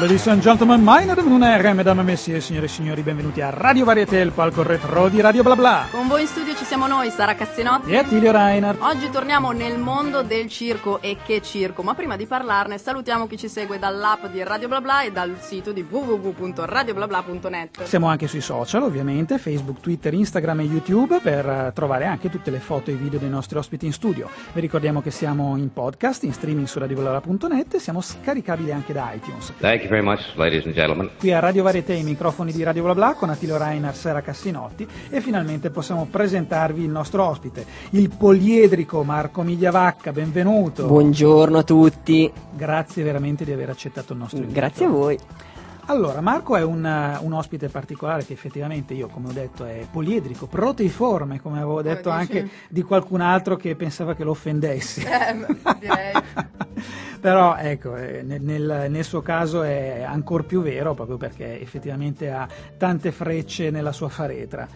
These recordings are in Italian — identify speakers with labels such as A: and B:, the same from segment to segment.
A: Ladies and gentlemen, my name is mesdames et messieurs, signore e signori, benvenuti a Radio Varieté, il palco retro di Radio Bla Bla.
B: Con voi in studio ci siamo noi, Sara Cassinotti
A: e Attilio Reinhardt.
B: Oggi torniamo nel mondo del circo e che circo, ma prima di parlarne salutiamo chi ci segue dall'app di Radio Bla Bla e dal sito di www.radioblabla.net.
A: Siamo anche sui social, ovviamente, Facebook, Twitter, Instagram e YouTube per eh, trovare anche tutte le foto e i video dei nostri ospiti in studio. Vi ricordiamo che siamo in podcast, in streaming su radioblabla.net e siamo scaricabili anche da iTunes.
C: Thank you very much, ladies and gentlemen.
A: Qui a Radio Varieté i microfoni di Radio Bla Bla con Attilio Reiner, Sera Cassinotti e finalmente possiamo presentarvi il nostro ospite, il poliedrico Marco Migliavacca, benvenuto.
D: Buongiorno a tutti.
A: Grazie veramente di aver accettato il nostro invito.
D: Grazie a voi.
A: Allora, Marco è un, un, ospite particolare che effettivamente io, come ho detto, è poliedrico, proteiforme, come avevo detto anche di qualcun altro che pensava che lo offendessi.
B: Eh, direi.
A: Però ecco, eh, nel, nel, nel, suo caso è ancora più vero proprio perché effettivamente ha tante frecce nella sua faretra.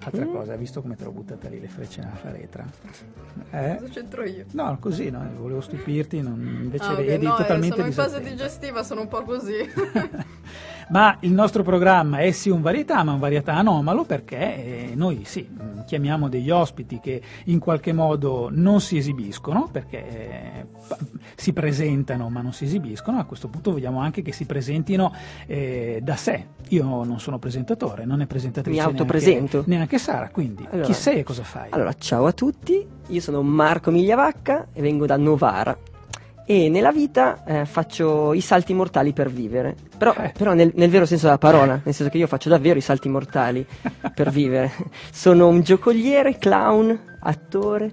A: Altra mm. cosa, hai visto come te l'ho buttata lì le frecce nella faretra?
B: Eh? Cosa c'entro io?
A: No, così, no? volevo stupirti, non, invece
B: ah, okay,
A: vedi
B: no,
A: totalmente
B: sono in fase digestiva, sono un po' così.
A: ma il nostro programma è sì un varietà, ma un varietà anomalo perché eh, noi sì, chiamiamo degli ospiti che in qualche modo non si esibiscono, perché eh, si presentano ma non si esibiscono, a questo punto vogliamo anche che si presentino eh, da sé. Io non sono presentatore, non è presentatrice.
D: Mi autopresento.
A: Neanche, neanche Sara, quindi allora, chi sei e cosa fai?
D: Allora, ciao a tutti, io sono Marco Migliavacca e vengo da Novara e nella vita eh, faccio i salti mortali per vivere, però, eh. però nel, nel, vero senso della parola, nel senso che io faccio davvero i salti mortali per vivere. Sono un giocoliere, clown, attore,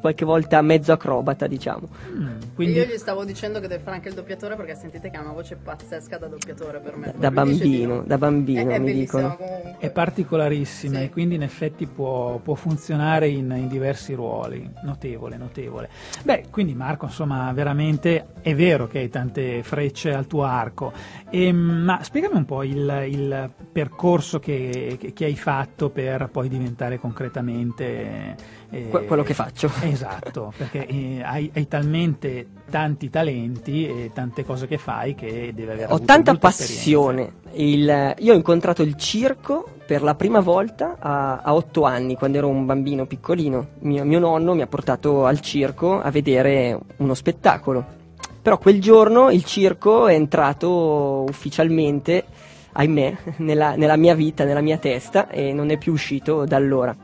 D: qualche volta mezzo acrobata, diciamo.
B: Mm, quindi... Io gli stavo dicendo che deve fare anche il doppiatore perché sentite che ha una voce pazzesca da doppiatore per me.
D: Da, da bambino, da bambino
B: è,
D: mi dicono.
B: Comunque.
A: È particolarissima sì. e quindi in effetti può, può funzionare in, in, diversi ruoli. Notevole, notevole. Beh, quindi Marco, insomma, veramente è vero che hai tante frecce al tuo arco, e, ehm, ma spiegami un po' il, il percorso che, che, che hai fatto per poi diventare concretamente
D: eh, quello che faccio.
A: Esatto, perché eh, hai, hai, talmente tanti talenti e tante cose che fai che deve avere...
D: Ho tanta passione. Il, io ho incontrato il circo per la prima volta a, a otto anni, quando ero un bambino piccolino. Mio, mio nonno mi ha portato al circo a vedere uno spettacolo. Però quel giorno il circo è entrato ufficialmente, ahimè, nella, nella mia vita, nella mia testa e non è più uscito da allora.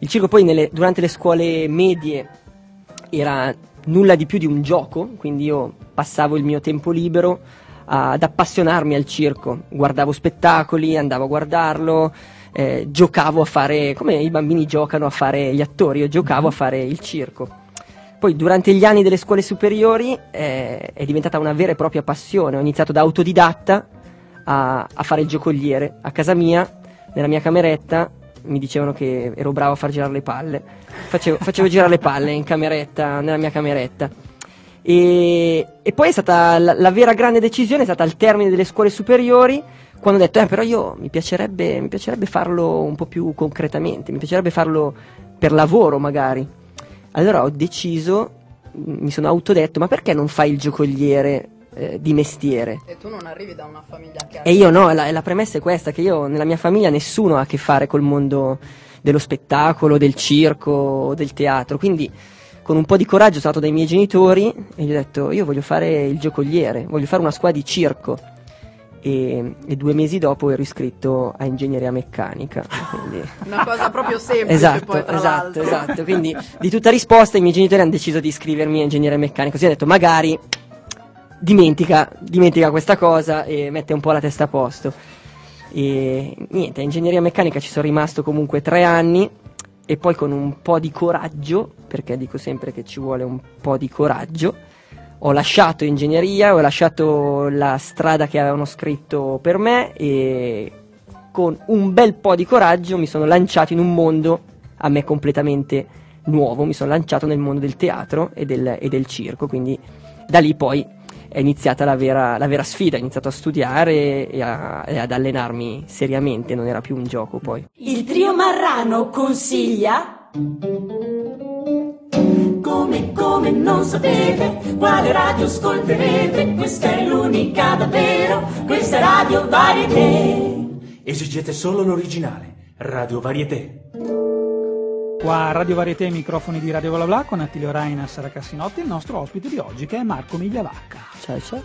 D: Il circo poi nelle, durante le scuole medie era nulla di più di un gioco, quindi io passavo il mio tempo libero ad appassionarmi al circo, guardavo spettacoli, andavo a guardarlo, eh, giocavo a fare, come i bambini giocano a fare gli attori, io giocavo a fare il circo. Poi durante gli anni delle scuole superiori eh, è diventata una vera e propria passione, ho iniziato da autodidatta a, a fare il giocoliere a casa mia, nella mia cameretta, mi dicevano che ero bravo a far girare le palle. Facevo, facevo girare le palle in cameretta, nella mia cameretta. E, e poi è stata la, la, vera grande decisione, è stata al termine delle scuole superiori, quando ho detto, eh, però io mi piacerebbe, mi piacerebbe farlo un po' più concretamente, mi piacerebbe farlo per lavoro magari. Allora ho deciso, mi sono autodetto, ma perché non fai il giocoliere eh, di mestiere.
B: E tu non arrivi da una famiglia che.
D: E io no, la, la premessa è questa, che io nella mia famiglia nessuno ha a che fare col mondo dello spettacolo, del circo, del teatro, quindi con un po' di coraggio sono stato dai miei genitori e gli ho detto io voglio fare il giocoliere, voglio fare una squadra di circo. E, e, due mesi dopo ero iscritto a ingegneria meccanica. Quindi...
B: Una cosa proprio semplice.
D: esatto,
B: poi,
D: esatto,
B: l'altro.
D: esatto. Quindi di tutta risposta i miei genitori hanno deciso di iscrivermi a ingegneria meccanica. Così ho detto magari dimentica, dimentica questa cosa e mette un po' la testa a posto. E niente, a ingegneria meccanica ci sono rimasto comunque tre anni e poi con un po' di coraggio, perché dico sempre che ci vuole un po' di coraggio, ho lasciato ingegneria, ho lasciato la strada che avevano scritto per me e con un bel po' di coraggio mi sono lanciato in un mondo a me completamente nuovo, mi sono lanciato nel mondo del teatro e del, e del circo, quindi da lì poi è iniziata la vera, la vera sfida, ho iniziato a studiare e, a, e ad allenarmi seriamente, non era più un gioco poi.
E: Il trio Marrano consiglia e non sapete quale radio ascolterete, questa è l'unica davvero, questa è Radio Varieté.
F: Esigete solo l'originale, Radio Varieté.
A: Qua a Radio Varieté, microfoni di Radio Bla Bla con Attilio Raina e Sara Cassinotti, il nostro ospite di oggi che è Marco Migliavacca.
D: Ciao ciao.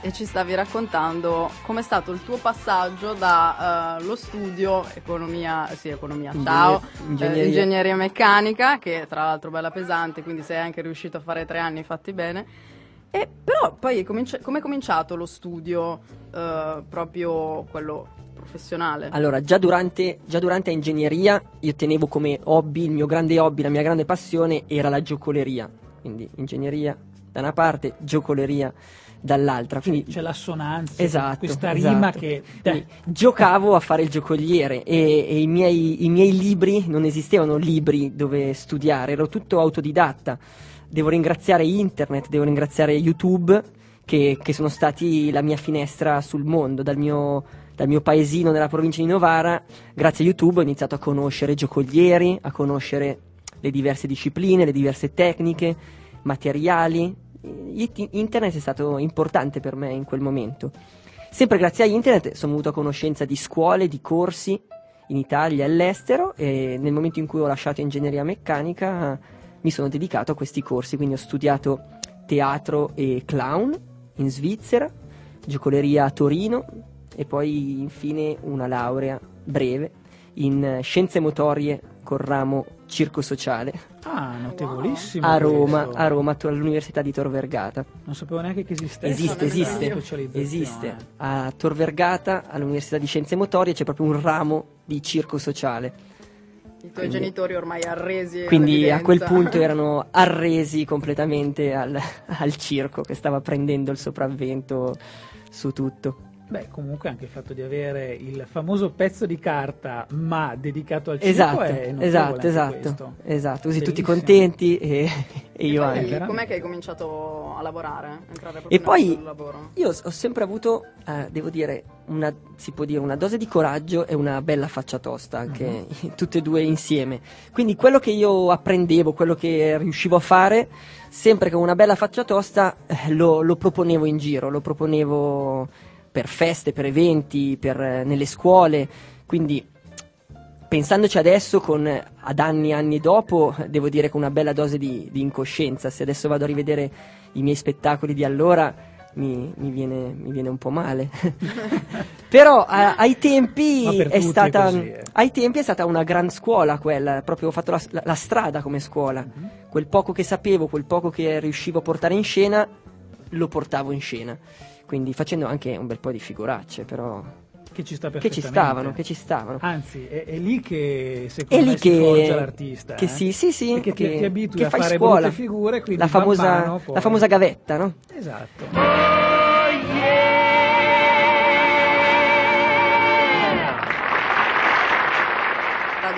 B: E ci stavi raccontando com'è stato il tuo passaggio dallo studio economia, sì, economia, ciao,
D: Ingegner- ingegneria.
B: eh, ingegneria meccanica, che tra l'altro bella pesante, quindi sei anche riuscito a fare tre anni fatti bene. E però poi cominci- come è cominciato lo studio eh, proprio quello professionale?
D: Allora, già durante, già durante ingegneria io tenevo come hobby, il mio grande hobby, la mia grande passione era la giocoleria. Quindi ingegneria da una parte, giocoleria dall'altra. Quindi
A: C'è l'assonanza,
D: Esatto,
A: questa
D: esatto.
A: rima che...
D: Quindi giocavo a fare il giocoliere e, e i, miei, i miei libri non esistevano libri dove studiare, ero tutto autodidatta. Devo ringraziare internet, devo ringraziare YouTube che, che sono stati la mia finestra sul mondo, dal mio, dal mio paesino nella provincia di Novara. Grazie a YouTube ho iniziato a conoscere giocolieri, a conoscere le diverse discipline, le diverse tecniche, materiali. Internet è stato importante per me in quel momento. Sempre grazie a internet sono venuto a conoscenza di scuole, di corsi in Italia e all'estero e nel momento in cui ho lasciato ingegneria meccanica mi sono dedicato a questi corsi, quindi ho studiato teatro e clown in Svizzera, giocoleria a Torino e poi infine una laurea breve in scienze motorie col ramo circo sociale
A: Ah, notevolissimo.
D: a Roma, a Roma all'Università di Tor Vergata.
A: Non sapevo neanche che esistesse.
D: Esiste, esiste, esiste. A Tor Vergata, all'Università di Scienze Motorie, c'è proprio un ramo di circo sociale.
B: I tuoi
D: quindi-
B: genitori ormai arresi.
D: Quindi a quel punto erano arresi completamente al, al circo che stava prendendo il sopravvento su tutto.
A: Beh, comunque anche il fatto di avere il famoso pezzo di carta, ma dedicato al circo
D: Esatto,
A: è notevole
D: esatto,
A: anche
D: esatto,
A: questo.
D: esatto. Così tutti contenti e, e io
B: Poi,
D: anche.
B: Com'è che hai cominciato a lavorare? Proprio
D: E poi io ho sempre avuto, eh, devo dire, una, si può dire una dose di coraggio e una bella faccia tosta, anche tutte e due insieme. Quindi quello che io apprendevo, quello che riuscivo a fare, sempre con una bella faccia tosta, eh, lo, lo proponevo in giro, lo proponevo per feste, per eventi, per, eh, nelle scuole. Quindi pensandoci adesso, con, eh, ad anni e anni dopo, devo dire con una bella dose di, di incoscienza. Se adesso vado a rivedere i miei spettacoli di allora, mi, mi viene, mi viene un po' male. Però a- ai tempi è stata.
A: così, eh.
D: Ai tempi è stata una gran scuola quella, proprio ho fatto la, la- la strada come scuola.
A: Mhm.
D: Quel poco che sapevo, quel poco che riuscivo a portare in scena, lo portavo in scena. Quindi facendo anche un bel po' di figuracce, però.
A: Che ci sta
D: Che ci stavano, che ci stavano.
A: Anzi, è, è lì che
D: È
A: secondo
D: lì
A: me si forgia
D: che,
A: l'artista.
D: che
A: eh?
D: sì, sì, sì,
A: Perché ti,
D: che,
A: ti abitui
D: che
A: a fare
D: scuola.
A: figure, quindi
D: la famosa, la famosa gavetta, no?
A: Esatto.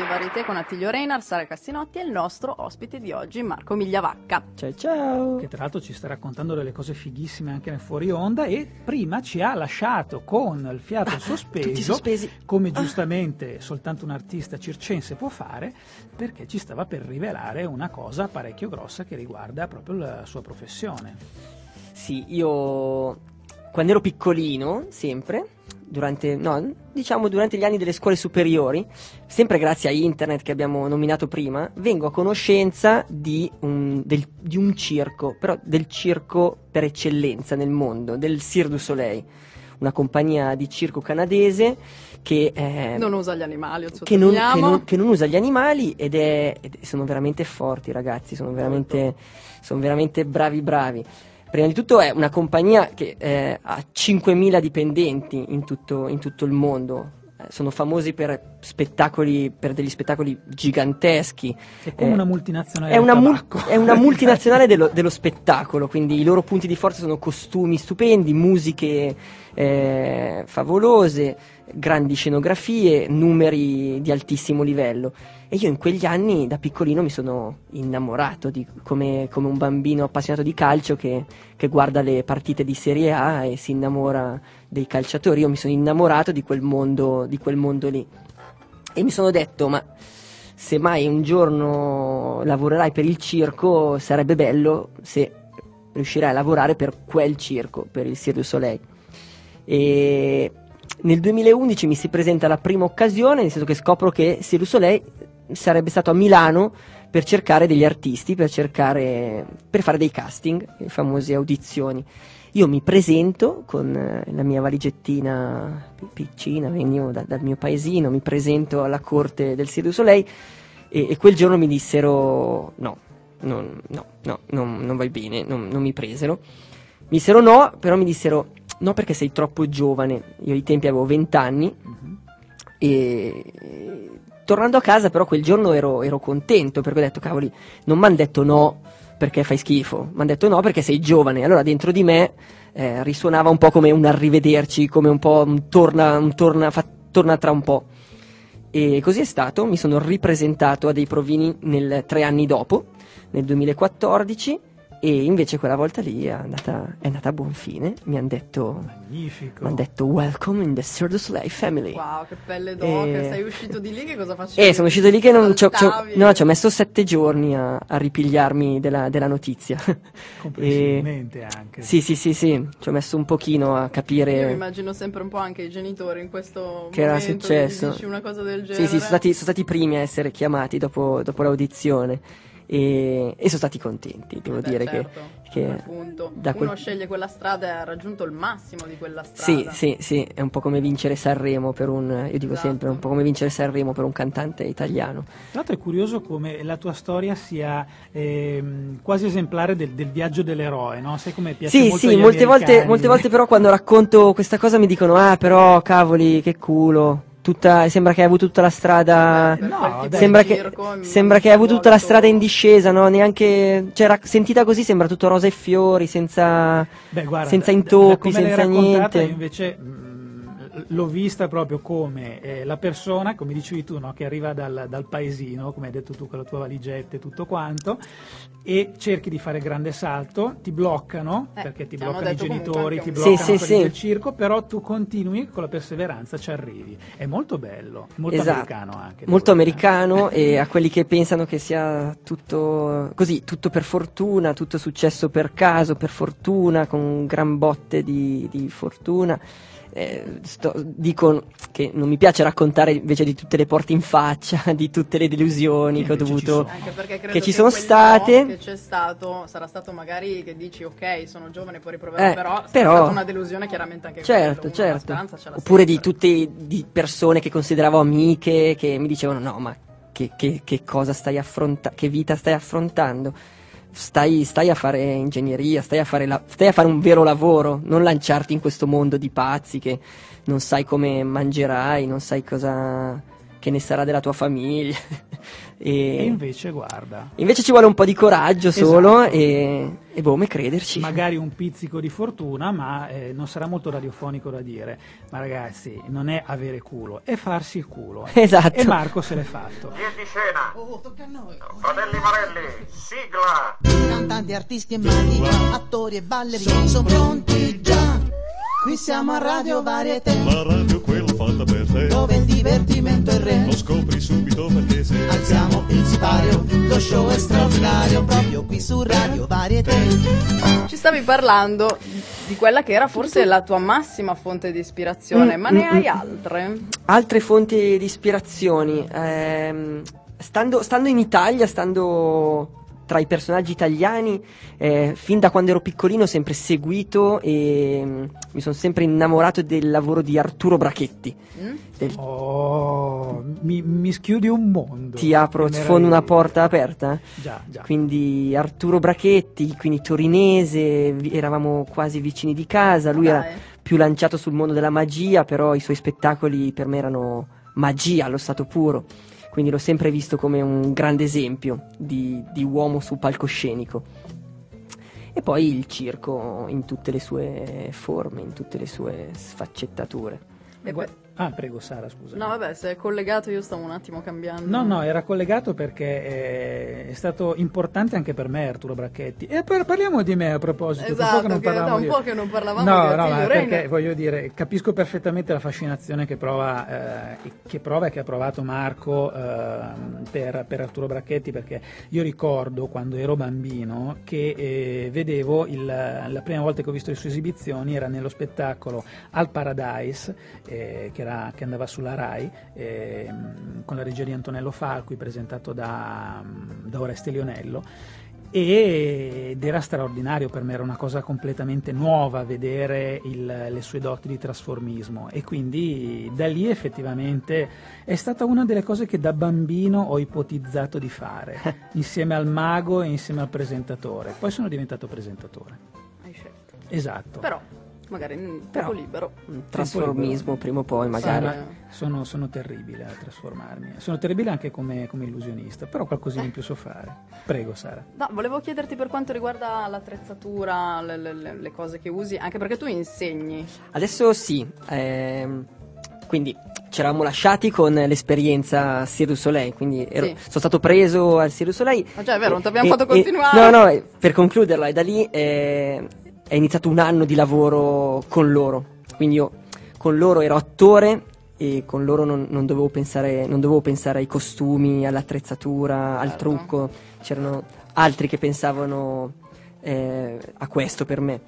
B: Varieté con Attilio Reinar, Sara Cassinotti e il nostro ospite di oggi, Marco Migliavacca.
D: Ciao ciao.
A: Che tra l'altro ci sta raccontando delle cose fighissime anche nel fuori onda e prima ci ha lasciato con il fiato
D: tutti
A: sospeso, come giustamente soltanto un artista circense può fare, perché ci stava per rivelare una cosa parecchio grossa che riguarda proprio la sua professione.
D: Sì, io quando ero piccolino, sempre, durante, no, diciamo durante gli anni delle scuole superiori, sempre grazie a internet che abbiamo nominato prima, vengo a conoscenza di un, del- di un circo, però del circo per eccellenza nel mondo, del Cirque du Soleil, una compagnia di circo canadese che... eh,
B: Non usa gli animali,
D: che non, che, non- che non usa gli animali ed è, ed- sono veramente forti ragazzi, sono veramente, sono veramente bravi bravi. Prima di tutto è una compagnia che eh, ha 5.000 dipendenti in tutto, in tutto il mondo, sono famosi per spettacoli, per degli spettacoli giganteschi.
A: È come
D: Eh,
A: una multinazionale
D: È una, mul- è una multinazionale dello, dello spettacolo, quindi i loro punti di forza sono costumi stupendi, musiche eh, favolose, grandi scenografie, numeri di altissimo livello. E io in quegli anni da piccolino mi sono innamorato di, come, come un bambino appassionato di calcio che, che guarda le partite di Serie A e si innamora dei calciatori. Io mi sono innamorato di quel mondo, di quel mondo lì. E mi sono detto, ma se mai un giorno lavorerai per il circo sarebbe bello se riuscirai a lavorare per quel circo, per il Cirque du Soleil. E nel 2011 mi si presenta la prima occasione, nel senso che scopro che Cirque du Soleil sarebbe stato a Milano per cercare degli artisti, per, cercare, per fare dei casting, le famose audizioni. Io mi presento con eh, la mia valigettina pi- piccina, venivo da- dal mio paesino, mi presento alla corte del Cirque du Soleil e, e quel giorno mi dissero no, non, no, no, non, non vai bene, non, non mi presero. Mi dissero no, però mi dissero no perché sei troppo giovane. Io ai tempi avevo 20 anni e e tornando a casa però quel giorno ero, ero contento perché ho detto cavoli, non mi hanno detto no perché fai schifo, mi hanno detto no perché sei giovane. Allora dentro di me eh, risuonava un po' come un arrivederci, come un po' un torna, un torna, fa- torna tra un po'. E così è stato, mi sono ripresentato a dei provini nel, tre anni dopo, nel 2014, e invece quella volta lì è andata, è andata a buon fine. Mi hanno detto,
A: Magnifico.
D: m'han detto welcome in the Cirque du Soleil family.
B: Wow, che pelle d'oca.
D: E-
B: Sei uscito di lì, che cosa facevi?
D: E sono uscito lì che non ci ho, ci ho-
B: Saltavi?
D: no, ci ho messo sette giorni a, a ripigliarmi della, della notizia.
A: Comprensibilmente anche.
D: Sì, sì, sì, sì, ci ho messo un pochino a
B: Io mi
D: capire
B: immagino sempre un po' anche i genitori in questo
D: che era successo.
B: dici una cosa del
D: Sì,
B: genere.
D: sì, sono stati, sono stati i primi a essere chiamati dopo, dopo l'audizione e, e sono stati contenti, devo
B: Beh,
D: dire
B: certo,
D: che, che da
B: Uno
D: quel-
B: sceglie quella strada e ha raggiunto il massimo di quella
D: Sì,
B: strada.
D: sì, sì, è un po' come vincere Sanremo per un, io dico
B: Esatto.
D: sempre, è un po' come vincere Sanremo per un cantante italiano.
A: Tra l'altro è curioso come la tua storia sia ehm, quasi esemplare del, del viaggio dell'eroe, no? Sai come piace
D: Sì,
A: molto
D: sì, molte volte, molte volte però quando racconto questa cosa mi dicono, ah però cavoli, che culo, tutta, sembra che hai avuto tutta la strada...
B: Per
A: No, dai.
D: Sembra che, sembra che hai avuto tutta la strada in discesa, no? Neanche. Cioè, ra- sentita così sembra tutto rosa e fiori, senza.
A: Beh, guarda,
D: senza
A: da- da-
D: intoppi,
A: da l'hai
D: senza niente.
A: io invece mh, l'ho vista proprio come eh, la persona, come dicevi tu, no, che arriva dal, dal paesino, come hai detto tu, con la tua valigetta e tutto quanto, e cerchi di fare grande salto, ti bloccano,
B: Eh,
A: perché ti bloccano i genitori, ti bloccano
D: Sì, sì, sì.
A: del circo, però tu continui con la perseveranza, ci arrivi. È molto bello, molto
D: Esatto.
A: americano anche.
D: Molto
A: dire.
D: americano e a quelli che pensano che sia tutto così, tutto per fortuna, tutto successo per caso, per fortuna, con gran botte di, di fortuna. Eh, sto- dico che non mi piace raccontare invece di tutte le porte in faccia, di tutte le delusioni che ho
A: ci
D: dovuto.
A: sono.
B: Anche perché credo
D: che ci
B: che
D: sono state.
B: no che c'è stato sarà stato magari che dici ok sono giovane puoi riproverò
D: Eh,
B: però sarà
D: però-
B: stata una delusione chiaramente anche
D: Certo,
B: quello,
D: certo.
B: speranza ce l'ha
D: Oppure di
B: sempre.
D: tutte di persone che consideravo amiche che mi dicevano no, ma che, che- che cosa stai affrontando, che vita stai affrontando? Stai, stai a fare ingegneria, stai a fare, la- stai a fare un vero lavoro, non lanciarti in questo mondo di pazzi che non sai come mangerai, non sai cosa che ne sarà della tua famiglia.
A: E
D: e
A: invece, guarda,
D: invece ci vuole un po' di coraggio solo
A: Esatto.
D: e, e boh, me crederci.
A: magari un pizzico di fortuna, ma eh, non sarà molto radiofonico da dire. Ma ragazzi, non è avere culo, è farsi il culo.
D: Esatto.
A: E Marco se l'è fatto.
G: Via di scena! Fratelli Marelli, sigla!
H: Cantanti, artisti e maghi, attori e ballerini sono pronti già. Qui siamo a Radio Varietà,
I: La radio quella fatta per te
H: dove il divertimento è re.
I: Lo scopri subito perché se
H: Alziamo il sipario, lo show è straordinario, proprio qui su Radio Varietà.
B: ci stavi parlando di quella che era forse la tua massima fonte di ispirazione
D: Mm,
B: ma ne
D: mm,
B: hai altre?
D: Altre fonti di ispirazioni. ehm, stando, stando in Italia, stando tra i personaggi italiani, eh, fin da quando ero piccolino ho sempre seguito e mm, mi sono sempre innamorato del lavoro di Arturo Brachetti.
B: Mm?
D: Del-
A: Oh, mi, mi schiudi un mondo.
D: ti apro, sfondo una porta aperta?
A: Già, già.
D: Quindi Arturo Brachetti, quindi torinese, eravamo quasi vicini di casa, lui era
B: Dai.
D: più lanciato sul mondo della magia, però i suoi spettacoli per me erano magia allo stato puro. Quindi l'ho sempre visto come un grande esempio di, di uomo sul palcoscenico. E poi il circo in tutte le sue forme, in tutte le sue sfaccettature.
B: Beh,
A: Ah, prego Sara, scusa.
B: No, vabbè, se è collegato io stavo un attimo cambiando.
A: No, no, era collegato perché eh, è stato importante anche per me Arturo Bracchetti. E par- parliamo di me a proposito.
B: Esatto,
A: un po' che non
B: che da
A: parlavamo
B: un po' che non parlavamo
A: No,
B: di
A: no,
B: Rena.
A: perché voglio dire, capisco perfettamente la fascinazione che prova, eh, che prova e che ha provato Marco eh, per, per Arturo Bracchetti, perché io ricordo quando ero bambino che eh, vedevo il- la prima volta che ho visto le sue esibizioni era nello spettacolo Al Paradise, eh, che, era- che andava sulla Rai, ehm, con la regia di Antonello Falqui, presentato da, da Oreste Lionello ed era straordinario per me, era una cosa completamente nuova vedere il- le sue doti di trasformismo e quindi da lì effettivamente è stata una delle cose che da bambino ho ipotizzato di fare, insieme al mago e insieme al presentatore. Poi sono diventato presentatore.
B: Hai scelto.
A: Esatto.
B: Però, magari in tempo libero.
D: Un trasformismo prima o poi magari.
A: Sì, ma sono, sono terribile a trasformarmi. Sono terribile anche come, come illusionista, però qualcosina in più so fare. Prego Sara.
B: No, volevo chiederti per quanto riguarda l'attrezzatura, le, le- le- cose che usi, anche perché tu insegni.
D: Adesso sì, ehm, quindi ci eravamo lasciati con l'esperienza du Soleil, quindi ero-
B: Sì.
D: sono stato preso al du Soleil.
B: Ma già è vero, non ti abbiamo
D: E-
B: fatto
D: e-
B: continuare.
D: no, no, per concluderla, e da lì eh, è iniziato un anno di lavoro con loro, quindi io con loro ero attore e con loro non, non dovevo, pensare, non dovevo pensare ai costumi, all'attrezzatura, al
B: Certo.
D: trucco, c'erano altri che pensavano eh, a questo per me.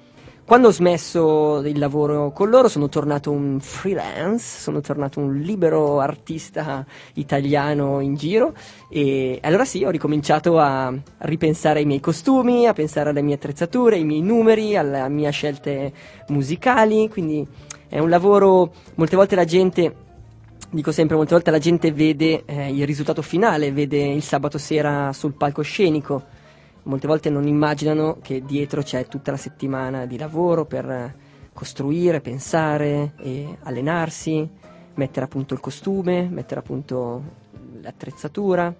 D: Quando ho smesso il lavoro con loro sono tornato un freelance, sono tornato un libero artista italiano in giro e allora sì, ho ricominciato a ripensare ai miei costumi, a pensare alle mie attrezzature, ai miei numeri, alle mie scelte musicali, quindi è un lavoro, molte volte la gente dico sempre, molte volte la gente vede eh, il risultato finale, vede il sabato sera sul palcoscenico, molte volte non immaginano che dietro c'è tutta la settimana di lavoro per eh, costruire, pensare e allenarsi, mettere a punto il costume, mettere a punto l'attrezzatura,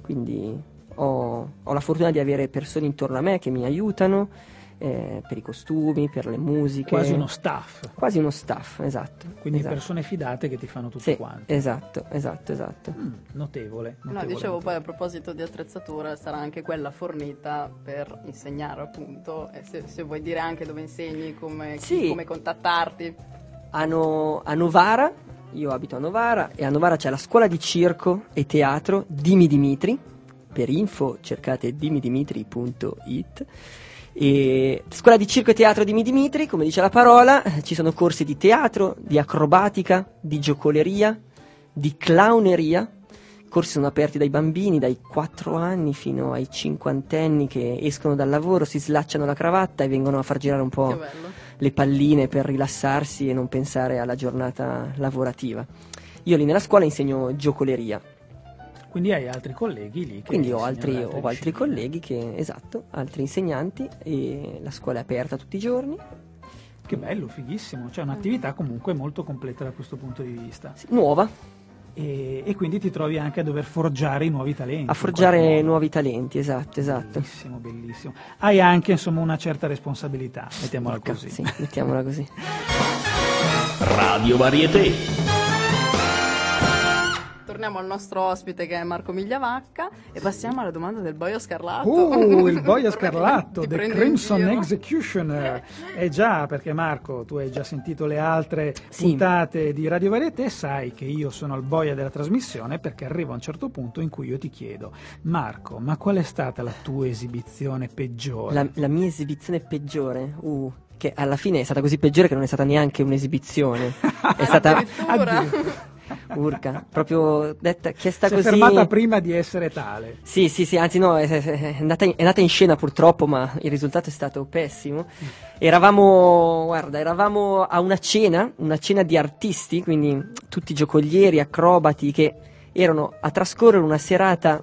D: quindi ho, ho la fortuna di avere persone intorno a me che mi aiutano eh, per i costumi, per le musiche.
A: Quasi uno staff.
D: Quasi uno staff, esatto.
A: Quindi
D: esatto.
A: persone fidate che ti fanno tutto
D: Sì,
A: quanto.
D: esatto, esatto, esatto.
A: Mm, notevole.
B: No,
A: notevole,
B: dicevo poi a proposito di attrezzatura, sarà anche quella fornita per insegnare appunto, e se, se vuoi dire anche dove insegni, come, chi-
D: Sì.
B: come contattarti.
D: A, No- a Novara, io abito a Novara, e a Novara c'è la scuola di circo e teatro Dimi Dimitri. Per info cercate dimidimitri.it. E scuola di circo e teatro Dimi Dimitri, come dice la parola, ci sono corsi di teatro, di acrobatica, di giocoleria, di clowneria. I corsi sono aperti dai bambini dai 4 anni fino ai cinquantenni che escono dal lavoro, si slacciano la cravatta e vengono a far girare un po' le palline per rilassarsi e non pensare alla giornata lavorativa. Io lì nella scuola insegno giocoleria,
A: Quindi hai altri colleghi lì. che
D: quindi ho altri, ho altri colleghi che, esatto, altri insegnanti e la scuola è aperta tutti i giorni.
A: Che bello, fighissimo. Cioè un'attività comunque molto completa da questo punto di vista.
D: Sì, Nuova,
A: E, e quindi ti trovi anche a dover forgiare i nuovi talenti.
D: a forgiare nuovi talenti, esatto, esatto.
A: Bellissimo, bellissimo. Hai anche insomma una certa responsabilità, mettiamola
D: Ecco,
A: così.
D: Sì, mettiamola così.
J: Radio Varieté.
B: Torniamo al nostro ospite che è Marco Migliavacca e passiamo alla domanda del boio scarlatto.
A: Oh, il boia scarlatto, The Crimson. Executioner. Eh già, perché Marco, tu hai già sentito le altre
D: Sì.
A: puntate di Radio Varieté, sai che io sono il boia della trasmissione perché arriva un certo punto in cui io ti chiedo, Marco, ma qual è stata la tua esibizione peggiore?
D: La, la mia esibizione peggiore, uh, che alla fine è stata così peggiore che non è stata neanche un'esibizione. è stata. Urca, proprio detta, chiesta
A: Si è
D: così.
A: fermata prima di essere tale.
D: Sì, sì, sì, anzi no, è, è andata in, è andata in scena purtroppo, ma il risultato è stato pessimo. Eravamo, guarda, eravamo a una cena, una cena di artisti, quindi tutti giocolieri, acrobati che erano a trascorrere una serata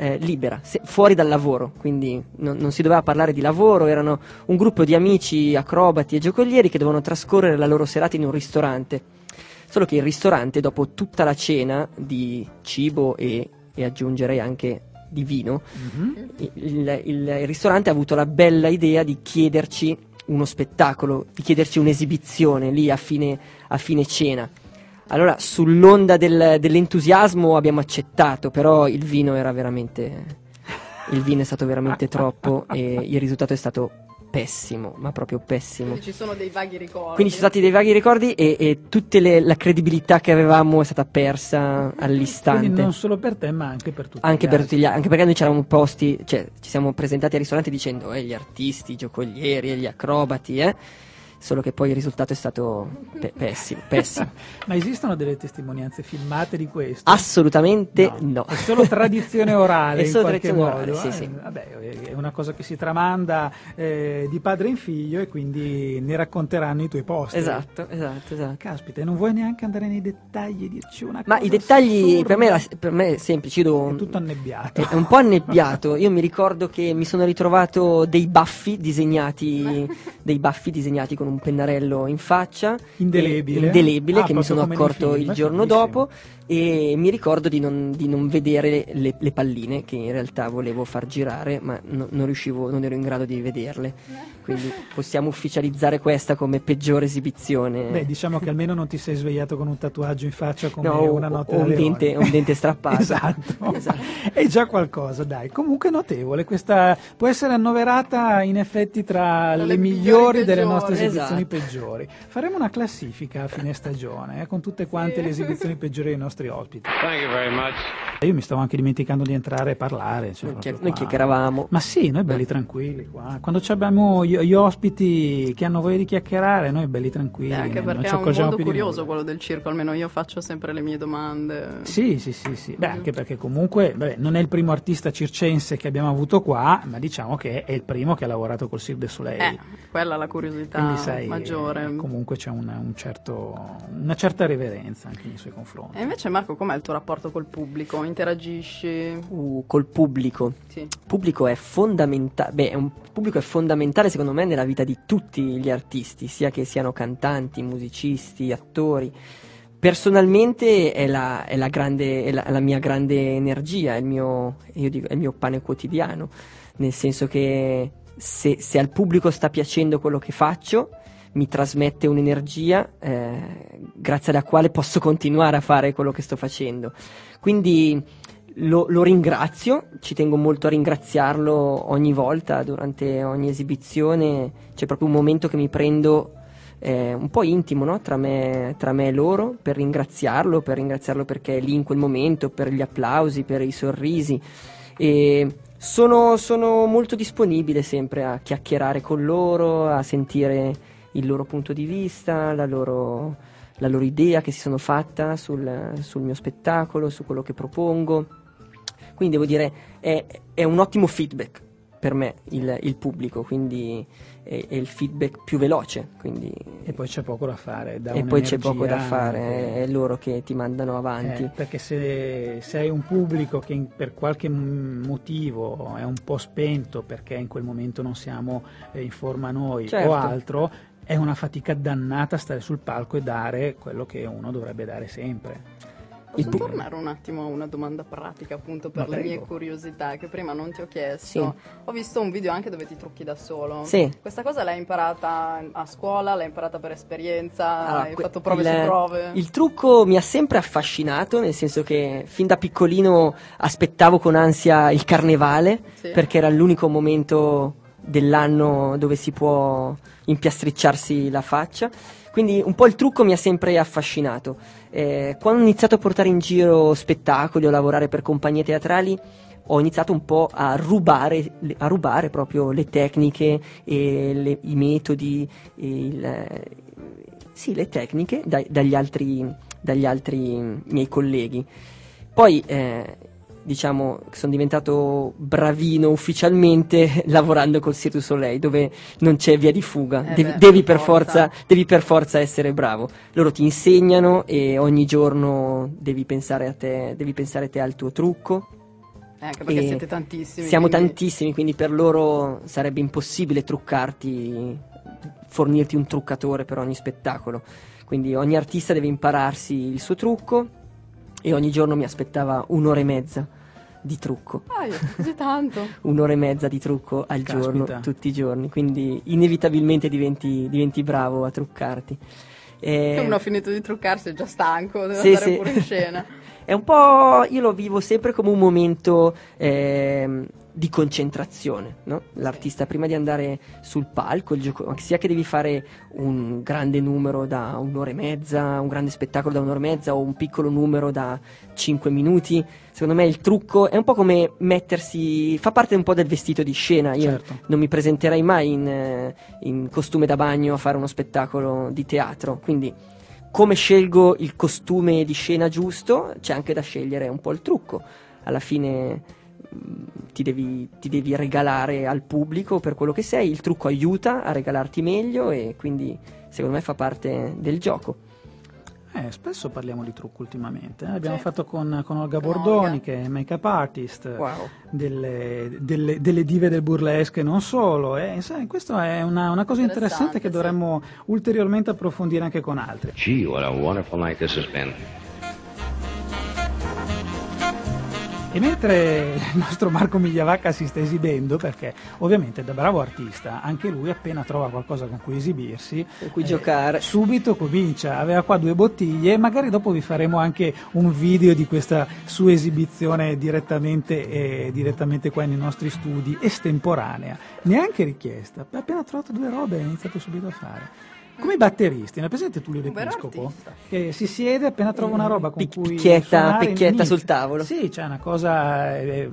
D: eh, libera, se- fuori dal lavoro, quindi non, non si doveva parlare di lavoro, erano un gruppo di amici acrobati e giocolieri che dovevano trascorrere la loro serata in un ristorante. Solo che il ristorante, dopo tutta la cena di cibo e, e aggiungerei anche di vino,
A: Mhm.
D: il, il- il ristorante ha avuto la bella idea di chiederci uno spettacolo, di chiederci un'esibizione lì a fine, a fine cena. Allora, sull'onda del- dell'entusiasmo abbiamo accettato, però il vino era veramente. Il vino è stato veramente troppo e il risultato è stato pessimo, ma proprio pessimo.
B: Quindi ci sono dei vaghi ricordi.
D: Quindi ci sono stati dei vaghi ricordi e, e tutta la credibilità che avevamo è stata persa all'istante.
A: Quindi non solo per te, ma anche per tutti.
D: Anche
A: gli
D: per
A: altri.
D: tutti gli altri, anche perché noi ci eravamo posti, cioè ci siamo presentati al ristorante dicendo eh, gli artisti, i giocolieri, e gli acrobati, eh. Solo che poi il risultato è stato pe- pessimo, pessimo.
A: Ma esistono delle testimonianze filmate di questo?
D: Assolutamente no.
A: È solo tradizione orale
D: È
A: in
D: solo
A: qualche
D: tradizione
A: modo.
D: orale, sì,
A: eh?
D: sì.
A: Vabbè, è una cosa che si tramanda eh, di padre in figlio e quindi ne racconteranno i tuoi posti.
D: Esatto, esatto, esatto.
A: Caspita, e non vuoi neanche andare nei dettagli e dirci una
D: Ma
A: cosa
D: i dettagli per me, era- per me è semplice, devo-
A: È tutto annebbiato.
D: È un po' annebbiato. Io mi ricordo che mi sono ritrovato dei baffi disegnati, dei baffi disegnati con un pennarello in faccia.
A: Indelebile.
D: e- indelebile
A: Ah,
D: che mi sono accorto
A: film,
D: il giorno dopo. E mi ricordo di non, di non vedere le, le palline che in realtà volevo far girare, ma no- non riuscivo, non ero in grado di vederle. Quindi possiamo ufficializzare questa come peggiore esibizione.
A: Beh, diciamo che almeno non ti sei svegliato con un tatuaggio in faccia come
D: No,
A: una notte
D: o un dente- un dente strappato.
A: esatto.
D: Esatto.
A: È già qualcosa, dai. Comunque notevole, questa può essere annoverata in effetti tra le,
B: le
A: migliori
B: migliori
A: delle nostre esibizioni
D: Esatto.
A: peggiori. Faremo una classifica a fine stagione, eh, con tutte quante le esibizioni peggiori dei nostri ospiti.
C: Thank you very much.
A: Io mi stavo anche dimenticando di entrare e parlare. cioè,
D: Noi, noi chiacchieravamo.
A: Ma sì, noi belli tranquilli qua. Quando ci abbiamo gli, gli ospiti che hanno voglia di chiacchierare, noi belli tranquilli.
B: Eh, anche perché è un mondo curioso quello del circo, almeno io faccio sempre le mie domande.
A: Sì, sì, sì, sì. Beh, anche perché comunque vabbè, non è il primo artista circense che abbiamo avuto qua, ma diciamo che è il primo che ha lavorato col Cirque du Soleil.
B: Eh, quella è la curiosità
A: Quindi sai,
B: maggiore.
A: eh, comunque c'è una, un certo, una certa reverenza anche nei suoi confronti.
B: E invece Marco, com'è il tuo rapporto col pubblico? Interagisci?
D: Uh, col pubblico.
B: Sì.
D: Il pubblico è fondamentale, beh, un pubblico è fondamentale secondo me nella vita di tutti gli artisti, sia che siano cantanti, musicisti, attori. Personalmente è la, è la grande, è la, la mia grande energia, è il mio, io dico, è il mio pane quotidiano, nel senso che se, se al pubblico sta piacendo quello che faccio, mi trasmette un'energia eh, grazie alla quale posso continuare a fare quello che sto facendo. Quindi lo, lo ringrazio, ci tengo molto a ringraziarlo ogni volta, durante ogni esibizione, c'è proprio un momento che mi prendo eh, un po' intimo no? tra, me, tra me e loro per ringraziarlo, per ringraziarlo perché è lì in quel momento, per gli applausi, per i sorrisi. E sono, sono molto disponibile sempre a chiacchierare con loro, a sentire il loro punto di vista, la loro, la loro idea che si sono fatta sul, sul mio spettacolo, su quello che propongo. Quindi devo dire, è, è un ottimo feedback per me il, il pubblico, quindi è, è il feedback più veloce. Quindi
A: E poi c'è poco da fare.
D: e poi c'è poco da fare, è loro che ti mandano avanti.
A: Eh, perché se, se hai un pubblico che in- per qualche motivo è un po' spento perché in quel momento non siamo eh, in forma noi
D: Certo.
A: o altro, è una fatica dannata stare sul palco e dare quello che uno dovrebbe dare sempre.
B: Posso
A: Quindi-
B: tornare un attimo a una domanda pratica appunto per
A: Ma
B: le
A: prego.
B: mie curiosità che prima non ti ho chiesto.
D: Sì.
B: Ho visto un video anche dove ti trucchi da solo.
D: Sì.
B: Questa cosa l'hai imparata a scuola, l'hai imparata per esperienza,
D: Allora,
B: hai
D: que-
B: fatto prove
D: il,
B: su prove.
D: Il trucco mi ha sempre affascinato, nel senso che fin da piccolino aspettavo con ansia il carnevale,
B: Sì.
D: perché era l'unico momento dell'anno dove si può impiastricciarsi la faccia. Quindi un po' il trucco mi ha sempre affascinato. Eh, quando ho iniziato a portare in giro spettacoli o lavorare per compagnie teatrali, ho iniziato un po' a rubare, a rubare proprio le tecniche e le- i metodi, il, sì, le tecniche dai- dagli, altri, dagli altri miei colleghi. Poi, eh, diciamo, sono diventato bravino ufficialmente lavorando col Cirque du Soleil, dove non c'è via di fuga,
B: Eh
D: devi,
B: beh,
D: devi
B: per
D: forza.
B: forza.
D: devi per forza essere bravo. Loro ti insegnano e ogni giorno devi pensare a te, devi pensare te al tuo trucco.
B: Eh, anche perché
D: E
B: siete tantissimi.
D: Siamo
B: quindi-
D: tantissimi, quindi per loro sarebbe impossibile truccarti, fornirti un truccatore per ogni spettacolo. Quindi ogni artista deve impararsi il suo trucco e ogni giorno mi aspettava un'ora e mezza di trucco.
B: Ah, così tanto.
D: Un'ora e mezza di trucco al
A: Caspita.
D: giorno, tutti i giorni, quindi inevitabilmente diventi, diventi bravo a truccarti. Eh,
B: Uno ha finito di truccarsi, è già stanco, deve
D: Sì,
B: andare
D: sì.
B: pure in scena.
D: È un po'. Io lo vivo sempre come un momento ehm, di concentrazione. no? L'artista, prima di andare sul palco, il gioco, sia che devi fare un grande numero da un'ora e mezza, un grande spettacolo da un'ora e mezza o un piccolo numero da 5 minuti. Secondo me il trucco è un po' come mettersi. fa parte un po' del vestito di scena. Io
A: Certo.
D: non mi presenterei mai in, eh, in costume da bagno a fare uno spettacolo di teatro. Quindi come scelgo il costume di scena giusto, c'è anche da scegliere un po' il trucco. Alla fine mh, ti devi, ti devi regalare al pubblico per quello che sei, il trucco aiuta a regalarti meglio e quindi secondo me fa parte del gioco.
A: Eh, spesso parliamo di trucco ultimamente. eh. Abbiamo
B: Sì.
A: fatto con, con Olga
B: Con
A: Bordoni,
B: Olga.
A: che è make-up artist,
D: Wow.
A: delle, delle- delle dive del burlesque e non solo. eh. Sai, questo è una, una cosa interessante
B: Interessante,
A: che
B: sì.
A: dovremmo ulteriormente approfondire anche con altri.
C: Gee, what a wonderful night this has been.
A: E mentre il nostro Marco Migliavacca si sta esibendo, perché ovviamente da bravo artista, anche lui appena trova qualcosa con cui esibirsi,
D: Con cui
A: eh,
D: giocare.
A: subito comincia. Aveva qua due bottiglie magari dopo vi faremo anche un video di questa sua esibizione direttamente, eh, direttamente qua nei nostri studi, estemporanea, neanche richiesta. Appena trovato due robe ha iniziato subito a fare. Come i batteristi, ne è presente Tullio
B: Un
A: l'Episcopo?
B: artista.
A: Che si siede appena trova una roba con
D: Pic-
A: cui
D: picchietta-
A: suonare,
D: picchietta sul tavolo.
A: Sì, c'è una cosa. eh,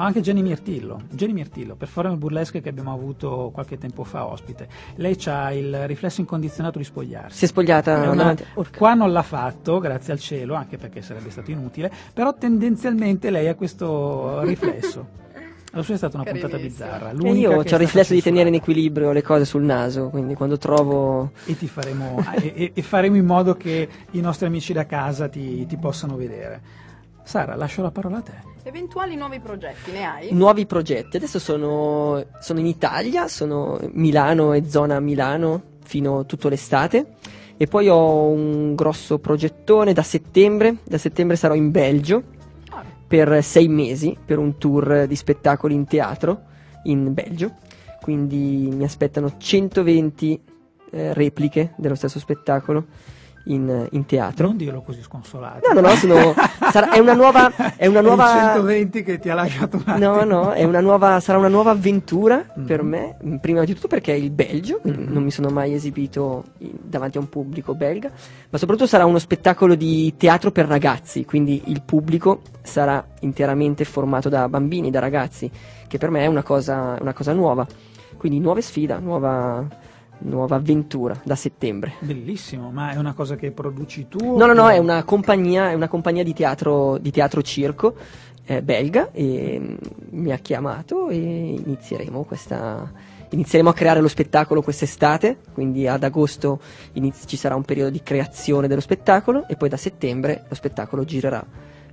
A: ha anche Jenny Mirtillo, Jenny Mirtillo, performer burlesque che abbiamo avuto qualche tempo fa ospite. Lei ha il riflesso incondizionato di spogliarsi.
D: Si è spogliata
A: È una- qua non l'ha fatto, grazie al cielo, anche perché sarebbe stato inutile, però tendenzialmente lei ha questo riflesso. La sua è stata una puntata bizzarra.
D: E io ho il riflesso di tenere in equilibrio le cose sul naso, quindi quando trovo
A: e, ti faremo, e, e- faremo in modo che i nostri amici da casa ti, ti possano vedere. Sara, lascio la parola a te.
B: Eventuali nuovi progetti ne hai?
D: nuovi progetti. Adesso sono, sono in Italia, sono Milano e zona Milano fino tutto l'estate. E poi ho un grosso progettone da settembre. Da settembre sarò in Belgio per sei mesi per un tour di spettacoli in teatro in Belgio. Quindi mi aspettano 120 eh, repliche dello stesso spettacolo in, in teatro.
A: Non dirlo così sconsolato.
D: No, no, no, sono- sarà- è una nuova- è una nuova-
A: 120 che ti ha lasciato un attimo.
D: No, no, è una nuova, sarà una nuova avventura
A: Mhm.
D: per me, mm, prima di tutto perché è il Belgio,
A: Mhm.
D: non mi sono mai esibito in- davanti a un pubblico belga, ma soprattutto sarà uno spettacolo di teatro per ragazzi, quindi il pubblico sarà interamente formato da bambini, da ragazzi, che per me è una cosa, una cosa nuova. Quindi nuove sfida, nuova, nuova avventura da settembre.
A: Bellissimo, ma è una cosa che produci tu?
D: No, no, no, è una compagnia, è una compagnia di teatro, di teatro circo eh, belga e mm, mi ha chiamato e inizieremo questa. Inizieremo a creare lo spettacolo quest'estate, quindi ad agosto iniz- ci sarà un periodo di creazione dello spettacolo e poi da settembre lo spettacolo girerà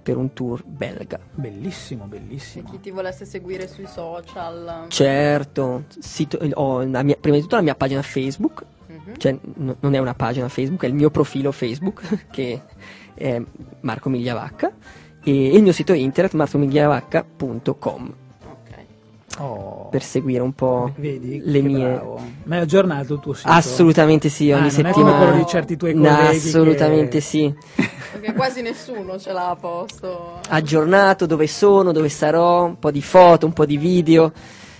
D: per un tour belga.
A: Bellissimo, bellissimo.
B: chi ti volesse seguire sui social.
D: Certo, sito- ho la mia- prima di tutto la mia pagina Facebook,
B: Mhm.
D: cioè n- non è una pagina Facebook, è il mio profilo Facebook che è Marco Migliavacca e il mio sito internet marcomigliavacca.com.
A: Oh,
D: per seguire un po'
A: vedi
D: le mie
A: bravo. Ma è aggiornato il tuo sito?
D: Assolutamente sì,
A: Ah,
D: ogni
A: non è come
D: settimana.
A: quello di certi tuoi
D: No,
A: colleghi
D: assolutamente
A: che-
D: sì.
B: Perché quasi nessuno ce l'ha a posto.
D: Aggiornato dove sono, dove sarò, un po' di foto, un po' di video.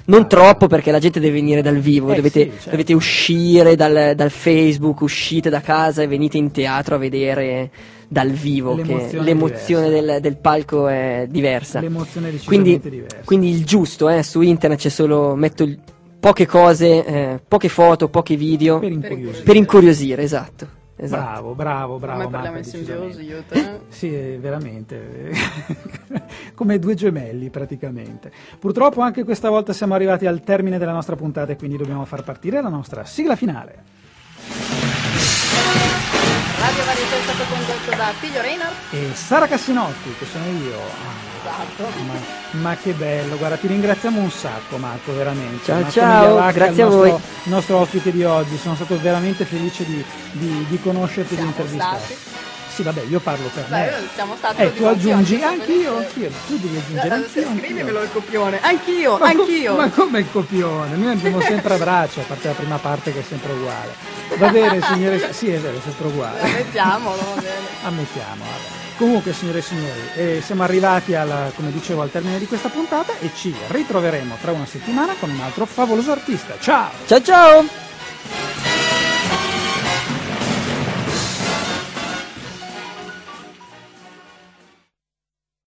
D: Non troppo perché la gente deve venire dal vivo,
A: Eh,
D: dovete,
A: sì, certo.
D: dovete uscire dal, dal Facebook, uscite da casa e venite in teatro a vedere dal vivo, che
A: L'emozione
D: l'emozione del, del palco è diversa.
A: L'emozione è
D: Quindi,
A: diversa.
D: quindi il giusto, eh, su internet c'è solo, metto il- poche cose, eh, poche foto, pochi video,
A: per
D: per,
A: incuriosire.
D: incuriosire, esatto. esatto.
A: Bravo, bravo, bravo.
B: Come parliamo
A: Marco,
B: in simbiosi
A: decisamente.
B: io te.
A: Sì, eh, veramente. Come due gemelli praticamente. Purtroppo anche questa volta siamo arrivati al termine della nostra puntata e quindi dobbiamo far partire la nostra sigla finale.
B: Stato condotto da Figlio Reynard.
A: E Sara Cassinotti, che sono io. Ah,
B: Esatto.
A: Ma, ma che bello, guarda, ti ringraziamo un sacco Marco, veramente.
D: Ciao,
A: Marco
D: ciao,
A: Migliavacca,
D: grazie
A: il
D: a
A: nostro,
D: voi.
A: il nostro ospite di oggi, sono stato veramente felice di, di- di conoscerti e di intervistarti. Sì, vabbè, io parlo per me.
B: siamo stati
A: Eh,
B: tutti
A: tu aggiungi anch'io, anch'io. Tu devi aggiungere
B: Eh,
A: anch'io,
B: Scrivimelo il copione. Anch'io,
A: Ma
B: anch'io.
A: Ma come il copione? Noi andiamo sempre a braccio, a parte la prima parte che è sempre uguale. Va bene, signore. Sì, è vero, è sempre uguale.
B: Mettiamolo, va bene.
A: Ammettiamo, vabbè. Comunque, signore e signori, eh, siamo arrivati alla, come dicevo, al termine di questa puntata e ci ritroveremo tra una settimana con un altro favoloso artista. Ciao!
D: Ciao ciao!